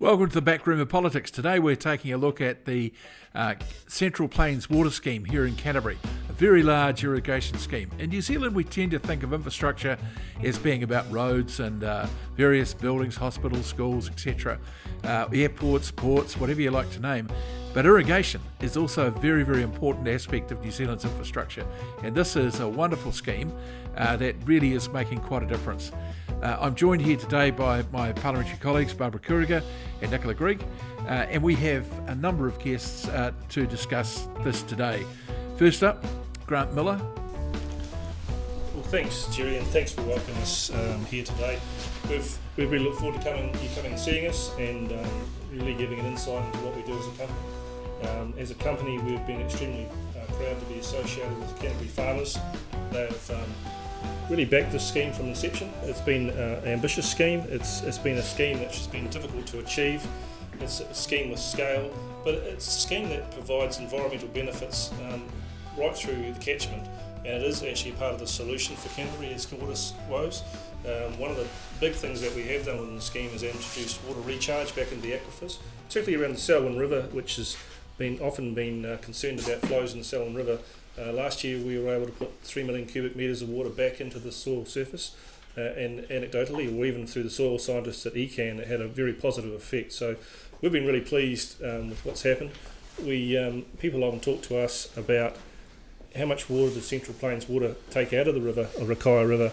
Welcome to the back room of politics. Today we're taking a look at the uh, Central Plains Water Scheme here in Canterbury, a very large irrigation scheme. In New Zealand, we tend to think of infrastructure as being about roads and uh, various buildings, hospitals, schools, etc., uh, airports, ports, whatever you like to name. But irrigation is also a very, very important aspect of New Zealand's infrastructure, and this is a wonderful scheme uh, that really is making quite a difference. Uh, I'm joined here today by my parliamentary colleagues Barbara Kuriger and Nicola Grigg, uh, and we have a number of guests uh, to discuss this today. First up, Grant Miller. Well, thanks, Gerry, and thanks for welcoming us um, here today. We've, we really look forward to coming, you coming and seeing us and um, really giving an insight into what we do as a company. Um, as a company, we've been extremely uh, proud to be associated with Canterbury Farmers. They've um, really backed this scheme from inception. It's been uh, an ambitious scheme. It's, it's been a scheme which has been difficult to achieve. It's a scheme with scale, but it's a scheme that provides environmental benefits um, right through the catchment. And it is actually part of the solution for Canterbury's water woes. Um, one of the big things that we have done within the scheme is introduced water recharge back into the aquifers, particularly around the Selwyn River, which has been often been uh, concerned about flows in the Selwyn River uh, last year we were able to put 3 million cubic metres of water back into the soil surface uh, and anecdotally or even through the soil scientists at ECAN it had a very positive effect. So we've been really pleased um, with what's happened. We um, People often talk to us about how much water the Central Plains water take out of the river, or Rakaia River,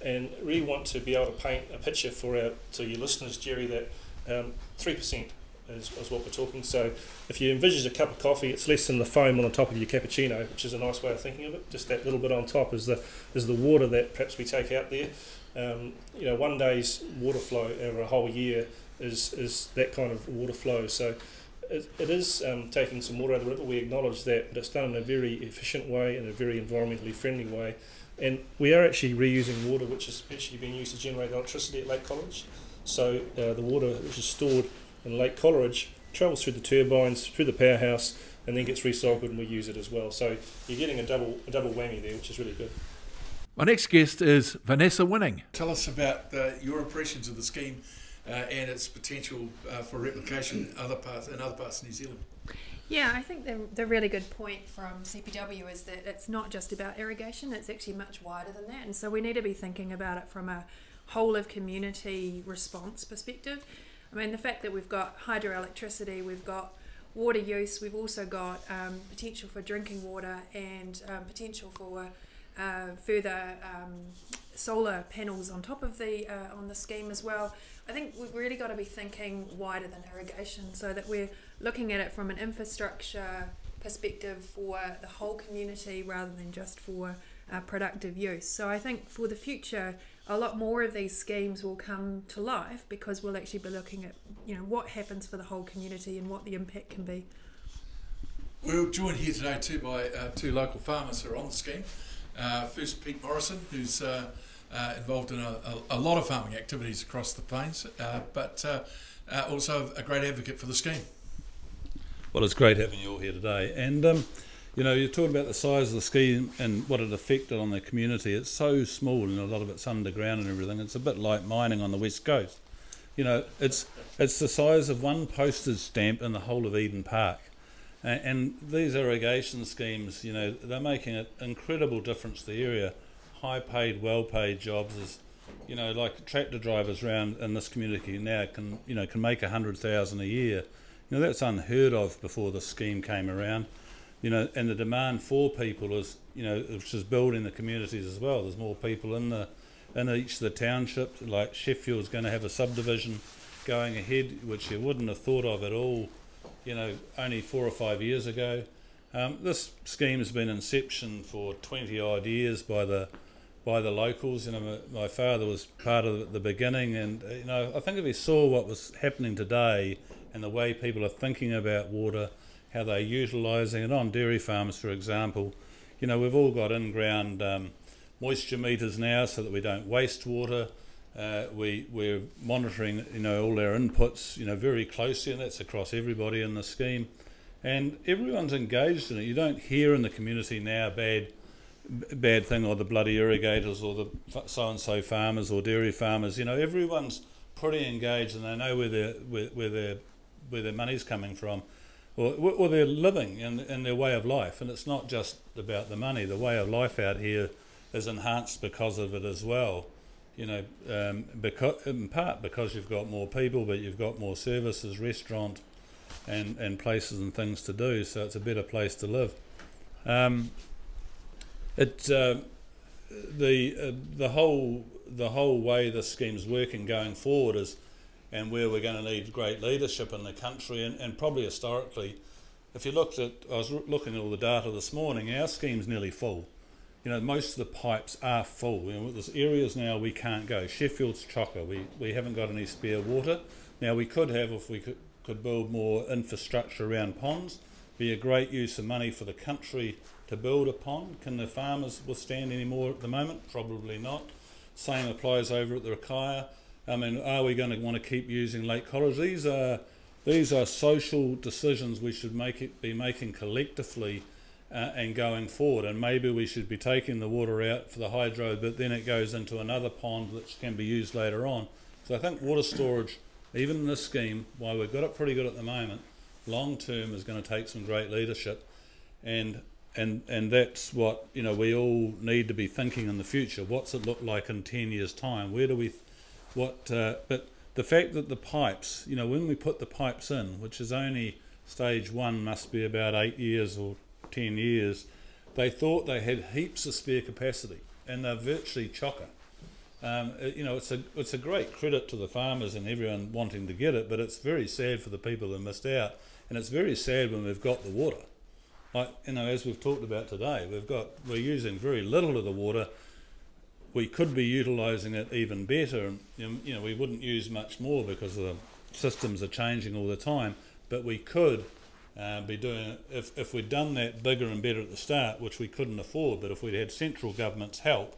and really want to be able to paint a picture for our to your listeners, Gerry, that um, 3% is, is what we're talking. So if you envisage a cup of coffee, it's less than the foam on the top of your cappuccino, which is a nice way of thinking of it. Just that little bit on top is the is the water that perhaps we take out there. Um, you know, one day's water flow over a whole year is is that kind of water flow. So it, it is um, taking some water out of the river. We acknowledge that, but it's done in a very efficient way and a very environmentally friendly way. And we are actually reusing water which is actually being used to generate electricity at Lake Coleridge. So uh, the water which is stored in Lake Coleridge travels through the turbines, through the powerhouse, and then gets recycled and we use it as well. So you're getting a double a double whammy there, which is really good. My next guest is Vanessa Winning. Tell us about uh, your impressions of the scheme uh, and its potential uh, for replication in other parts in other parts of New Zealand. Yeah, I think the, the really good point from CPW is that it's not just about irrigation, it's actually much wider than that. And so we need to be thinking about it from a whole of community response perspective. I mean, the fact that we've got hydroelectricity, we've got water use, we've also got um, potential for drinking water and um, potential for uh, further um, solar panels on top of the uh, on the scheme as well. I think we've really got to be thinking wider than irrigation, so that we're looking at it from an infrastructure perspective for the whole community rather than just for uh, productive use. So I think for the future, a lot more of these schemes will come to life because we'll actually be looking at you know what happens for the whole community and what the impact can be. We're joined here today too by uh, two local farmers who are on the scheme. Uh, first, Pete Morrison, who's uh, uh involved in a, a, a, lot of farming activities across the plains, uh, but also a great advocate for the scheme. Well, it's great having you all here today, and. Um, you know, you're talking about the size of the scheme and what it affected on the community. It's so small, and a lot of it's underground and everything. It's a bit like mining on the west coast. You know, it's it's the size of one postage stamp in the whole of Eden Park. And, and these irrigation schemes, you know, they're making an incredible difference to the area. High paid, well paid jobs is, you know, like tractor drivers around in this community now can, you know, can make a hundred thousand a year. You know, that's unheard of before the scheme came around you know, and the demand for people is, you know, which is building the communities as well. There's more people in the in each of the townships. Like Sheffield's going to have a subdivision going ahead, which you wouldn't have thought of at all, you know, only four or five years ago. Um, this scheme has been inception for 20 odd years by the by the locals. You know, my, my father was part of the beginning, and you know, I think if he saw what was happening today and the way people are thinking about water how they're utilising it on dairy farms, for example. You know, we've all got in-ground um, moisture meters now so that we don't waste water. Uh, we, we're monitoring, you know, all our inputs, you know, very closely, and that's across everybody in the scheme. And everyone's engaged in it. You don't hear in the community now bad, bad thing or the bloody irrigators or the so and so farmers or dairy farmers. You know, everyone's pretty engaged and they know where their where, where their where their money's coming from, or or their living and and their way of life. And it's not just about the money. The way of life out here is enhanced because of it as well. You know, um, because in part because you've got more people, but you've got more services, restaurant, and and places and things to do. So it's a better place to live. Um, it uh, the uh, the whole the whole way the scheme's working going forward is, and where we're going to need great leadership in the country, and, and probably historically, if you looked at, I was looking at all the data this morning, our scheme's nearly full. You know, most of the pipes are full. You know, there's areas now we can't go. Sheffield's chocker. We we haven't got any spare water. Now we could have if we could could build more infrastructure around ponds. Be a great use of money for the country to build a pond. Can the farmers withstand any more at the moment? Probably not. Same applies over at the Rakaia. I mean, are we going to want to keep using Lake Coleridge? These are these are social decisions we should make it be making collectively uh, and going forward. And maybe we should be taking the water out for the hydro, but then it goes into another pond which can be used later on. So I think water storage, even in this scheme, while we've got it pretty good at the moment, long term is going to take some great leadership. And and and that's what you know we all need to be thinking in the future. What's it look like in ten years' time? Where do we, what? Uh, but the fact that the pipes, you know, when we put the pipes in, which is only stage one, must be about eight years or ten years, they thought they had heaps of spare capacity, and they're virtually chocker. Um, it, you know, it's a it's a great credit to the farmers and everyone wanting to get it, but it's very sad for the people who missed out, and it's very sad when we've got the water like you know, as we've talked about today, we've got we're using very little of the water. We could be utilising it even better. You know, we wouldn't use much more because the systems are changing all the time. But we could uh, be doing it if if we'd done that bigger and better at the start, which we couldn't afford. But if we'd had central government's help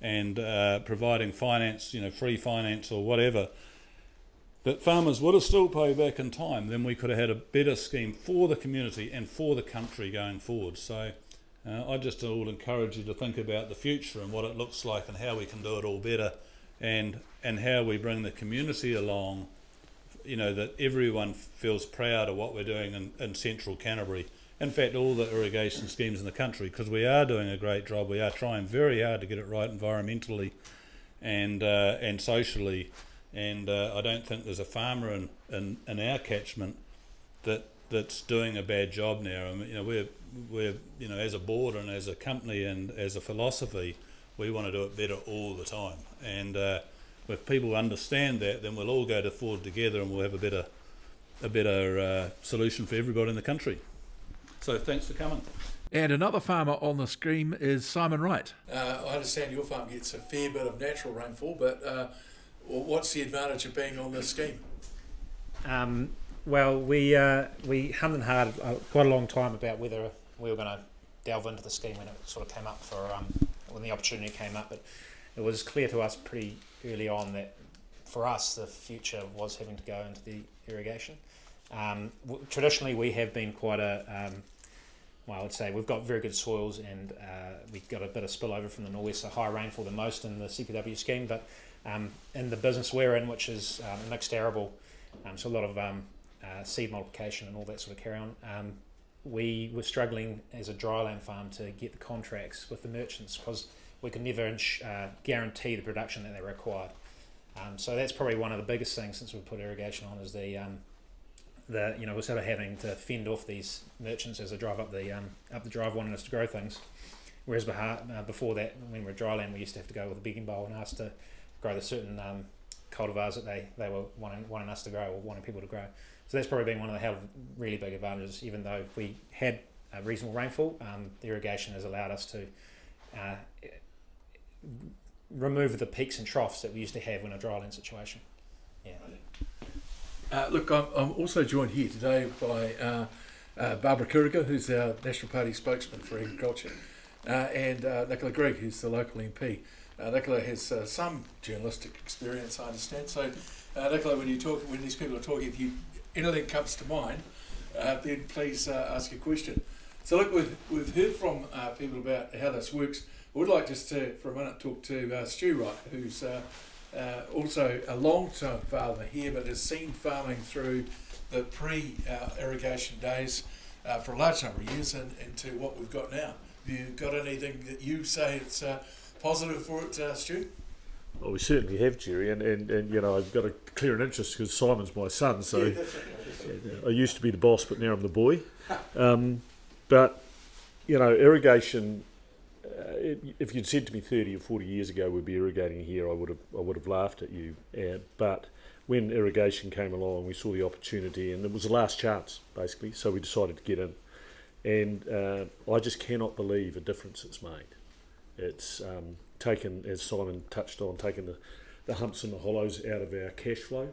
and uh, providing finance, you know, free finance or whatever that farmers would have still paid back in time, then we could have had a better scheme for the community and for the country going forward. So uh, I just will encourage you to think about the future and what it looks like and how we can do it all better and and how we bring the community along, you know, that everyone feels proud of what we're doing in, in central Canterbury. In fact, all the irrigation schemes in the country, because we are doing a great job. We are trying very hard to get it right environmentally and uh, and socially and uh, I don't think there's a farmer in, in, in our catchment that that's doing a bad job now. I mean, you know, we're we're you know as a board and as a company and as a philosophy, we want to do it better all the time. And uh, if people understand that, then we'll all go to forward together and we'll have a better a better uh, solution for everybody in the country. So thanks for coming. And another farmer on the scheme is Simon Wright. Uh, I understand your farm gets a fair bit of natural rainfall, but uh, what's the advantage of being on this scheme? Um, well, we uh, we hummed and hard uh, quite a long time about whether we were going to delve into the scheme when it sort of came up for um, when the opportunity came up. But it was clear to us pretty early on that for us the future was having to go into the irrigation. Um, w- traditionally, we have been quite a um, well, I would say we've got very good soils and uh, we've got a bit of spillover from the northwest, so higher rainfall than most in the CPW scheme. But um, in the business we're in, which is um, mixed arable, um, so a lot of um, uh, seed multiplication and all that sort of carry on. Um, we were struggling as a dryland farm to get the contracts with the merchants because we could never uh, guarantee the production that they required. Um, so that's probably one of the biggest things since we put irrigation on is the the you know we're sort of having to fend off these merchants as they drive up the up the drive wanting us to grow things. Whereas uh, before that, when we were dryland, we used to have to go with a begging bowl and ask to grow the certain um, cultivars that they, they were wanting, wanting us to grow or wanting people to grow. So that's probably been one of the really big advantages. Even though we had a reasonable rainfall, um, irrigation has allowed us to uh, remove the peaks and troughs that we used to have in a dryland situation. Yeah. Uh, look, I'm, I'm also joined here today by uh, uh, Barbara Kuriger, who's our National Party spokesman for agriculture, uh, and Nicola Grigg, who's the local MP. Uh, Nicola has uh, some journalistic experience, I understand. So, uh, Nicola, when you talk, when these people are talking, if you anything comes to mind, uh, then please uh, ask a question. So, look, we've, we've heard from uh, people about how this works. Would like just to, for a minute, talk to uh, Stu Wright, who's uh, also a long-term farmer here, but has seen farming through the pre-irrigation days uh, for a large number of years and into what we've got now. Have you got anything that you say it's uh, positive for it, uh, Stu? Well, we certainly have, Gerry, and, and, and you know I've got a clear an interest because Simon's my son, so I used to be the boss, but now I'm the boy. Um, but you know, irrigation. Uh, if you'd said to me 30 or 40 years ago we'd be irrigating here, I would have I would have laughed at you. Uh, but when irrigation came along, we saw the opportunity, and it was the last chance basically. So we decided to get in, and uh, I just cannot believe the difference it's made. It's um, taken, as Simon touched on, taken the, the humps and the hollows out of our cash flow.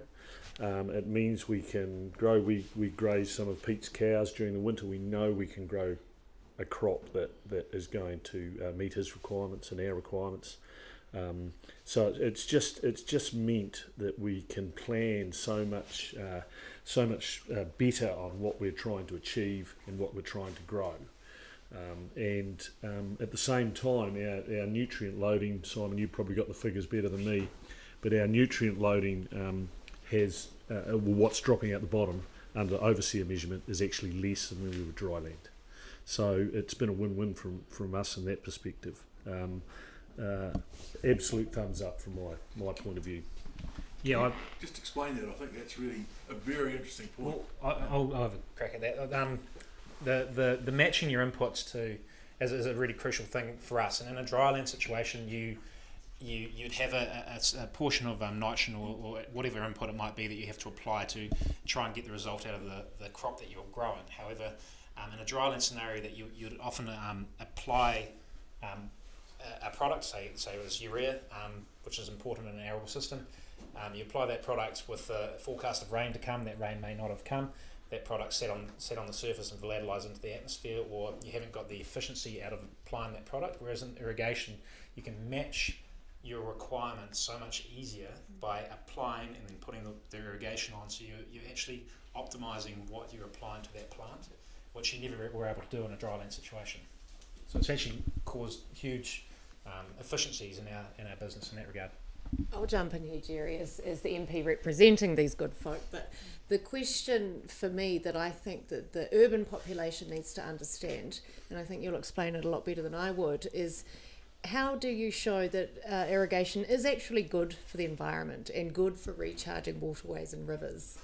Um, it means we can grow. We, we graze some of Pete's cows during the winter. We know we can grow a crop that, that is going to uh, meet his requirements and our requirements. Um, so it's just it's just meant that we can plan so much uh, so much uh, better on what we're trying to achieve and what we're trying to grow. Um, and um, at the same time, our, our nutrient loading, Simon, you probably got the figures better than me, but our nutrient loading um, has, uh, what's dropping out the bottom under overseer measurement is actually less than when we were dry land. So it's been a win-win from, from us in that perspective. Um, uh, absolute thumbs up from my, my point of view. Yeah, I, Just explain that. I think that's really a very interesting point. well, I, I'll, I'll have a crack at that. Um, the, the, the matching your inputs to is, is a really crucial thing for us. And in a dryland situation, you you you'd have a, a, a portion of um, nitrogen or, or whatever input it might be that you have to apply to try and get the result out of the, the crop that you're growing. However, um, in a dryland scenario, that you you'd often um, apply um, a, a product, say say it was urea, um, which is important in an arable system. Um, you apply that product with the forecast of rain to come. That rain may not have come that product set on set on the surface and volatilise into the atmosphere, or you haven't got the efficiency out of applying that product. Whereas in irrigation, you can match your requirements so much easier by applying and then putting the, the irrigation on. So you, you're actually optimizing what you're applying to that plant, which you never were able to do in a dryland situation. So it's actually caused huge um, efficiencies in our in our business in that regard. I'll jump in here, Gerry, as, as the MP representing these good folk. But the question for me that I think that the urban population needs to understand, and I think you'll explain it a lot better than I would, is how do you show that uh, irrigation is actually good for the environment and good for recharging waterways and rivers?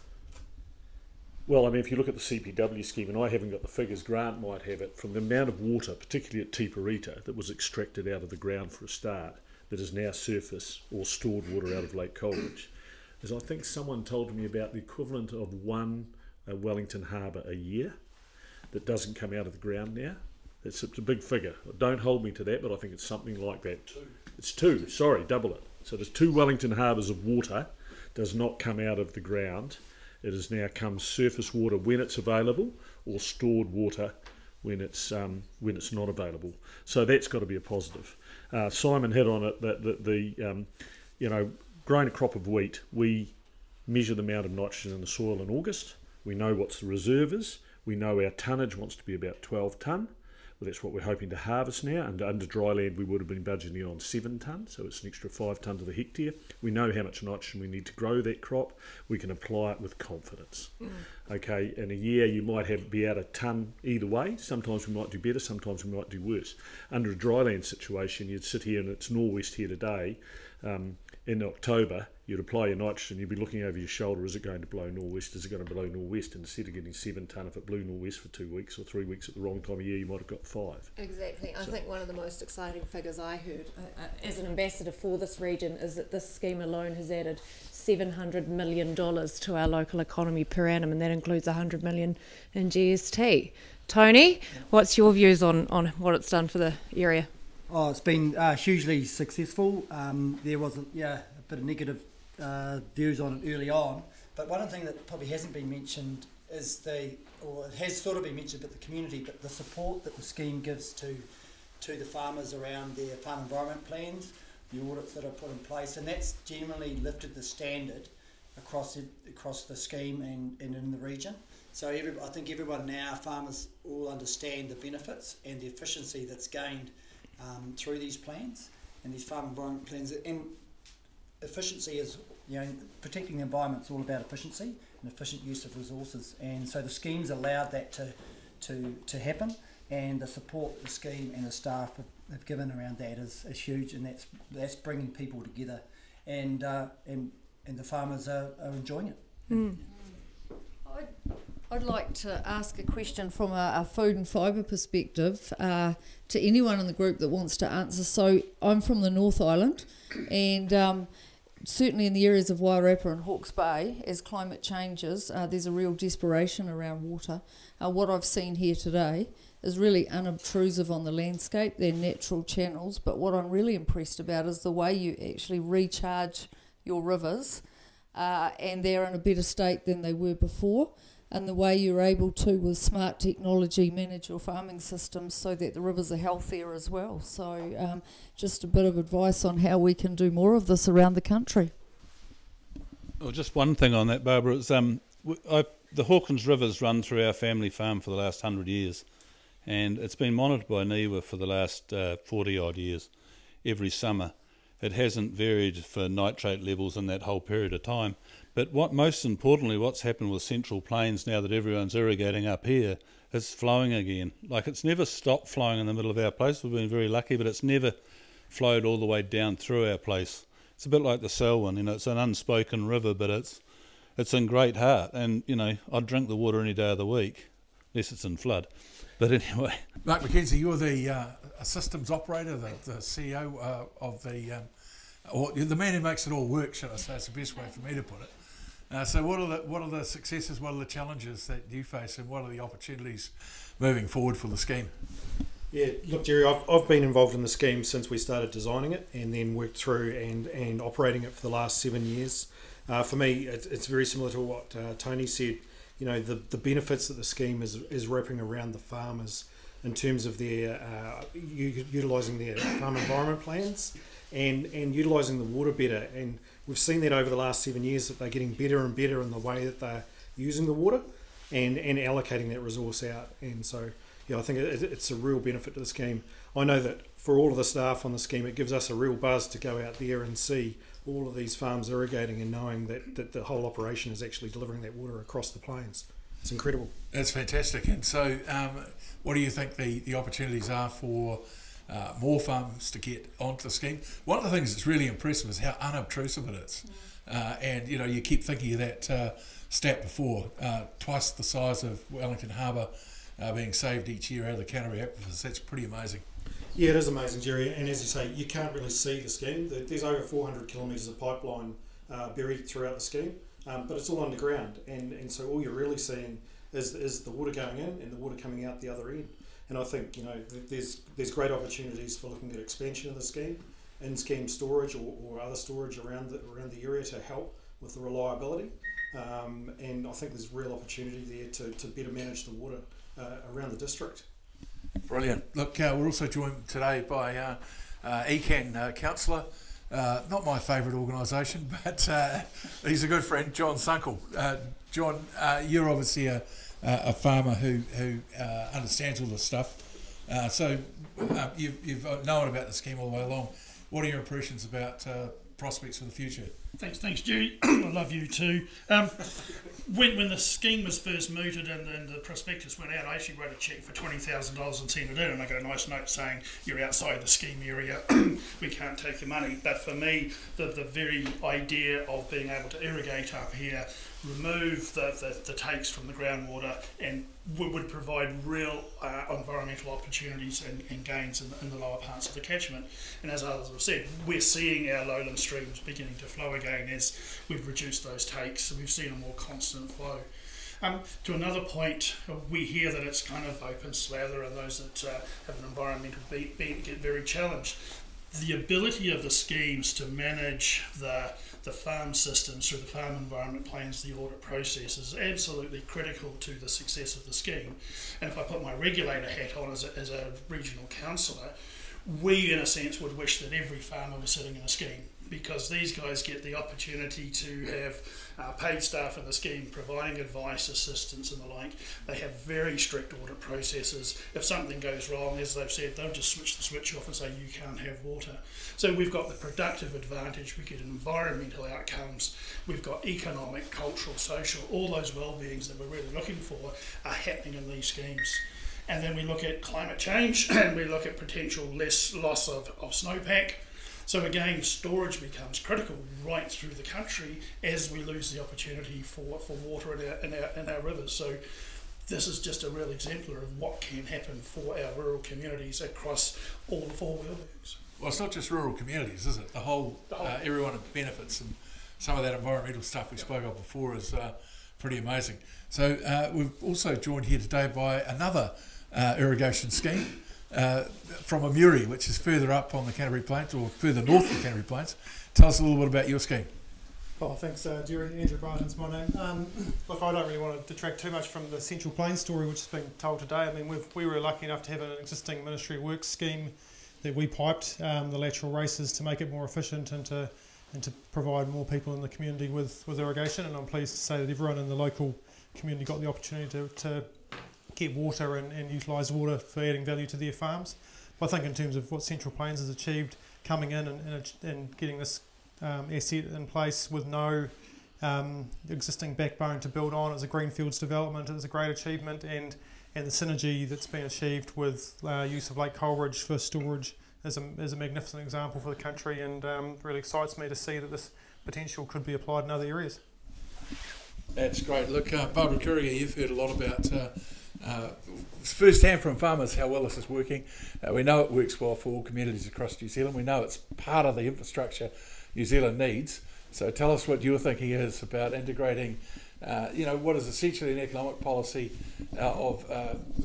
Well, I mean, if you look at the CPW scheme, and I haven't got the figures, Grant might have it, from the amount of water, particularly at Te Pirita, that was extracted out of the ground for a start, that is now surface or stored water out of Lake Coleridge, is I think someone told me about the equivalent of one uh, Wellington Harbour a year that doesn't come out of the ground now. It's, it's a big figure. Don't hold me to that, but I think it's something like that. Two. It's two. Sorry, double it. So there's two Wellington harbours of water does not come out of the ground. It has now come surface water when it's available, or stored water when it's um, when it's not available. So that's got to be a positive. Uh, Simon hit on it that, that the um, you know growing a crop of wheat, we measure the amount of nitrogen in the soil in August. We know what the reserve is. We know our tonnage wants to be about 12 tonne. That's what we're hoping to harvest now. And under dry land, we would have been budgeting on seven tonnes, so it's an extra five tonnes to the hectare. We know how much nitrogen we need to grow that crop. We can apply it with confidence. Mm. Okay, in a year you might have be out a tonne either way. Sometimes we might do better, sometimes we might do worse. Under a dry land situation, you'd sit here and it's nor'west here today. Um, in October, you'd apply your nitrogen, you'd be looking over your shoulder, is it going to blow nor'west, is it going to blow nor'west? And instead of getting seven tonne, if it blew nor'west for two weeks or three weeks at the wrong time of year, you might have got five. Exactly. I think one of the most exciting figures I heard uh, uh, as an ambassador for this region is that this scheme alone has added $700 million to our local economy per annum, and that includes 100 million in GST. Tony, what's your views on, on what it's done for the area? Oh, it's been uh, hugely successful. Um, there was a, yeah, a bit of negative uh, views on it early on, but one of the things that probably hasn't been mentioned is the, or it has sort of been mentioned, but the community, but the support that the scheme gives to to the farmers around their farm environment plans, the audits that are put in place, and that's generally lifted the standard across the, across the scheme and, and in the region. So every, I think everyone now, farmers all understand the benefits and the efficiency that's gained um, through these plans and these farm environment plans. And efficiency is, you know, protecting the environment is all about efficiency and efficient use of resources. And so the schemes allowed that to, to, to happen. And the support the scheme and the staff have, have given around that is, is huge. And that's, that's bringing people together. And, uh, and, and the farmers are, are enjoying it. Mm. I'd, I'd like to ask a question from a, a food and fibre perspective uh, to anyone in the group that wants to answer. So I'm from the North Island, and um, certainly in the areas of Wairarapa and Hawke's Bay, as climate changes, uh, there's a real desperation around water. Uh, what I've seen here today is really unobtrusive on the landscape, they're natural channels, but what I'm really impressed about is the way you actually recharge your rivers, uh, and they're in a better state than they were before. And the way you're able to, with smart technology, manage your farming systems so that the rivers are healthier as well. So, um, just a bit of advice on how we can do more of this around the country. Well, just one thing on that, Barbara. It's, um, I, the Hawkins Rivers run through our family farm for the last hundred years, and it's been monitored by NIWA for the last uh, 40 odd years every summer. It hasn't varied for nitrate levels in that whole period of time. But what most importantly, what's happened with Central Plains now that everyone's irrigating up here is flowing again. Like it's never stopped flowing in the middle of our place. We've been very lucky, but it's never flowed all the way down through our place. It's a bit like the Selwyn, you know, it's an unspoken river, but it's it's in great heart. And, you know, I'd drink the water any day of the week, unless it's in flood. But anyway. Mark McKenzie, you're the uh, systems operator, the, the CEO uh, of the, um, or the man who makes it all work, should I say? It's the best way for me to put it. Uh, so, what are the what are the successes? What are the challenges that you face, and what are the opportunities moving forward for the scheme? Yeah, look, Gerry, I've, I've been involved in the scheme since we started designing it, and then worked through and and operating it for the last seven years. Uh, for me, it's, it's very similar to what uh, Tony said. You know, the the benefits that the scheme is is wrapping around the farmers in terms of their uh, utilising their farm environment plans and and utilising the water better and we've seen that over the last seven years that they're getting better and better in the way that they're using the water and, and allocating that resource out. And so, yeah, I think it, it's a real benefit to the scheme. I know that for all of the staff on the scheme, it gives us a real buzz to go out there and see all of these farms irrigating and knowing that, that the whole operation is actually delivering that water across the plains. It's incredible. That's fantastic. And so, um, what do you think the, the opportunities are for uh, more farms to get onto the scheme. One of the things that's really impressive is how unobtrusive it is. Uh, and you know, you keep thinking of that uh, stat before, uh, twice the size of Wellington Harbour uh, being saved each year out of the Canterbury aquifers. That's pretty amazing. Yeah, it is amazing, Gerry. And as you say, you can't really see the scheme. There's over 400 kilometres of pipeline uh, buried throughout the scheme, um, but it's all underground. And, and so all you're really seeing is, is the water going in and the water coming out the other end. And I think you know there's there's great opportunities for looking at expansion of the scheme, in scheme storage or, or other storage around the around the area to help with the reliability. Um, and I think there's real opportunity there to, to better manage the water uh, around the district. Brilliant. Look, uh, we're also joined today by uh, uh, ECAN uh, councillor. Uh, not my favourite organisation, but uh, he's a good friend, John Sunkel. John, you're obviously a, uh, a farmer who who uh, understands all this stuff. Uh, so uh, you've, you've known about the scheme all the way along. What are your impressions about uh, prospects for the future? Thanks, thanks, Gerry. I love you too. Um, when, when the scheme was first mooted and, and the prospectus went out, I actually wrote a cheque for twenty thousand dollars and sent it in, and I got a nice note saying you're outside the scheme area, we can't take your money. But for me, the the very idea of being able to irrigate up here remove the, the, the takes from the groundwater and would provide real uh, environmental opportunities and, and gains in, in, the lower parts of the catchment. And as others have said, we're seeing our lowland streams beginning to flow again as we've reduced those takes and we've seen a more constant flow. Um, to another point, uh, we hear that it's kind of open slather and those that uh, have an environmental beat, beat get very challenged. The ability of the schemes to manage the the farm systems through the farm environment plans, the audit process is absolutely critical to the success of the scheme. And if I put my regulator hat on as a, as a regional councillor, we in a sense would wish that every farmer was sitting in a scheme because these guys get the opportunity to have uh, paid staff in the scheme providing advice, assistance, and the like. They have very strict audit processes. If something goes wrong, as they've said, they'll just switch the switch off and say you can't have water. So we've got the productive advantage, we get environmental outcomes, we've got economic, cultural, social, all those well-beings that we're really looking for are happening in these schemes. And then we look at climate change and we look at potential less loss of, of snowpack. So again, storage becomes critical right through the country as we lose the opportunity for, for water in our, in, our, in our rivers. So this is just a real exemplar of what can happen for our rural communities across all the four wheelbacks. Well, it's not just rural communities, is it? The whole, The whole- uh, everyone benefits, and some of that environmental stuff we spoke of before is uh, pretty amazing. So uh, we've also joined here today by another uh, irrigation scheme uh, from Amuri, which is further up on the Canterbury Plains or further north of the Canterbury Plains. Tell us a little bit about your scheme. Oh, thanks, uh, Gerry. Andrew Bryan's my name. Um, look, I don't really want to detract too much from the Central Plains story which has been told today. I mean, we were lucky enough to have an existing Ministry Works scheme that we piped um, the lateral races to make it more efficient and to and to provide more people in the community with, with irrigation. And I'm pleased to say that everyone in the local community got the opportunity to, to get water and, and utilise water for adding value to their farms. But I think in terms of what Central Plains has achieved coming in and, and, and getting this um, asset in place with no um, existing backbone to build on as a greenfields development is a great achievement and and the synergy that's been achieved with uh, use of Lake Coleridge for storage is a, is a magnificent example for the country and um, really excites me to see that this potential could be applied in other areas. That's great. Look, uh, Barbara Kuriger, you've heard a lot about uh, uh, firsthand from farmers how well this is working. Uh, we know it works well for all communities across New Zealand. We know it's part of the infrastructure New Zealand needs. So tell us what your thinking is about integrating, uh, you know, what is essentially an economic policy uh, of,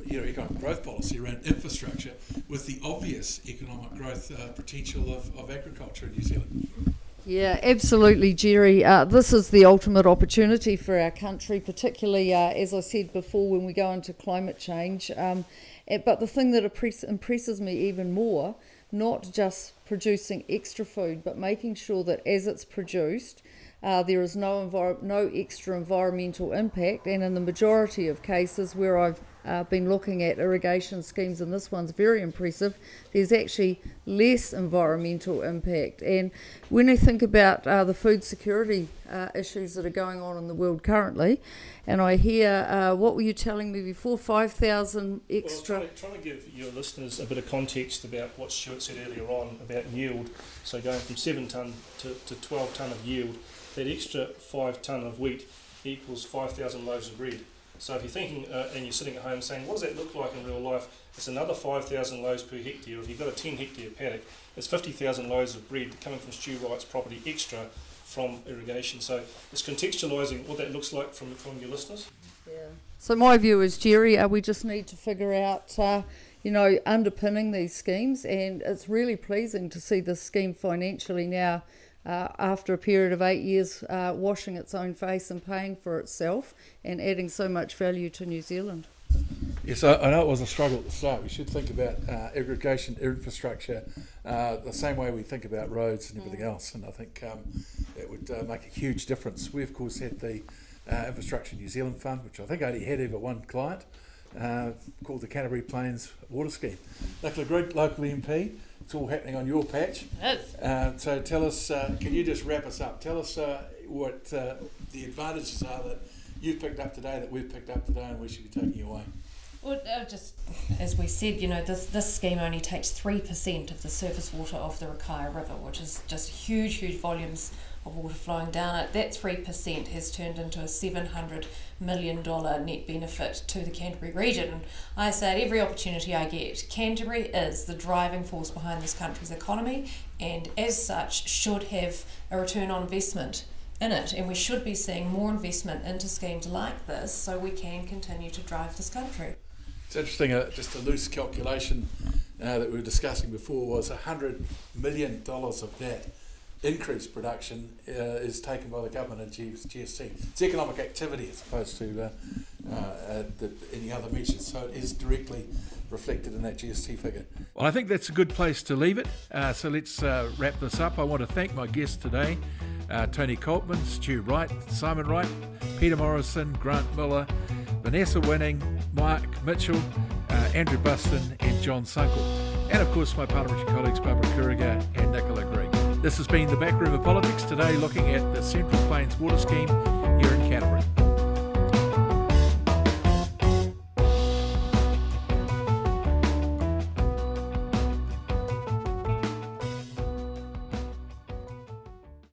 you know, economic growth policy around infrastructure with the obvious economic growth potential of, of agriculture in New Zealand. Yeah, absolutely, Gerry. Uh, this is the ultimate opportunity for our country, particularly, uh, as I said before, when we go into climate change. Um, eh, but the thing that impress, impresses me even more, not just producing extra food, but making sure that as it's produced, uh, there is no envir- no extra environmental impact, and in the majority of cases where I've uh, been looking at irrigation schemes, and this one's very impressive, there's actually less environmental impact. And when I think about uh, the food security uh, issues that are going on in the world currently, and I hear uh, what were you telling me before? Five thousand extra. Well, trying, trying to give your listeners a bit of context about what Stuart said earlier on about yield. So going from seven tonne to, to 12 tonne of yield, that extra five tonne of wheat equals 5,000 loaves of bread. So if you're thinking uh, and you're sitting at home saying, what does that look like in real life? It's another 5,000 loaves per hectare. If you've got a 10 hectare paddock, it's 50,000 loaves of bread coming from Stu Wright's property extra from irrigation. So it's contextualising what that looks like from, from your listeners. Yeah. So my view is, Gerry, uh, we just need to figure out, uh, you know, underpinning these schemes, and it's really pleasing to see this scheme financially now. Uh, after a period of eight years, uh, washing its own face and paying for itself, and adding so much value to New Zealand. Yes, I, I know it was a struggle at the start. We should think about uh, irrigation infrastructure uh, the same way we think about roads and everything else, and I think um, it would uh, make a huge difference. We, of course, had the uh, Infrastructure New Zealand Fund, which I think only had ever one client, uh, called the Canterbury Plains Water Scheme. Nicola Grigg, local MP, it's all happening on your patch. Yes. Uh, so tell us, uh, can you just wrap us up? Tell us uh, what uh, the advantages are that you've picked up today, that we've picked up today, and we should be taking away. Well, uh, just as we said, you know, this this scheme only takes three percent of the surface water of the Rakaia River, which is just huge, huge volumes of water flowing down it. That three percent has turned into a seven hundred million dollar net benefit to the Canterbury region. I say at every opportunity I get, Canterbury is the driving force behind this country's economy, and as such should have a return on investment in it and we should be seeing more investment into schemes like this so we can continue to drive this country. It's interesting, uh, just a loose calculation uh, that we were discussing before was $100 million of that increased production uh, is taken by the government and GST. It's economic activity as opposed to uh, uh, the, any other measures. So it is directly reflected in that GST figure. Well, I think that's a good place to leave it. Uh, so let's uh, wrap this up. I want to thank my guests today uh, Tony Coltman, Stu Wright, Simon Wright, Peter Morrison, Grant Miller, Vanessa Winning, Mark Mitchell, Andrew Buston, and John Sunkel. And of course, my parliamentary colleagues Barbara Kuriger and Nicola. This has been the Back Room of Politics. Today, looking at the Central Plains Water Scheme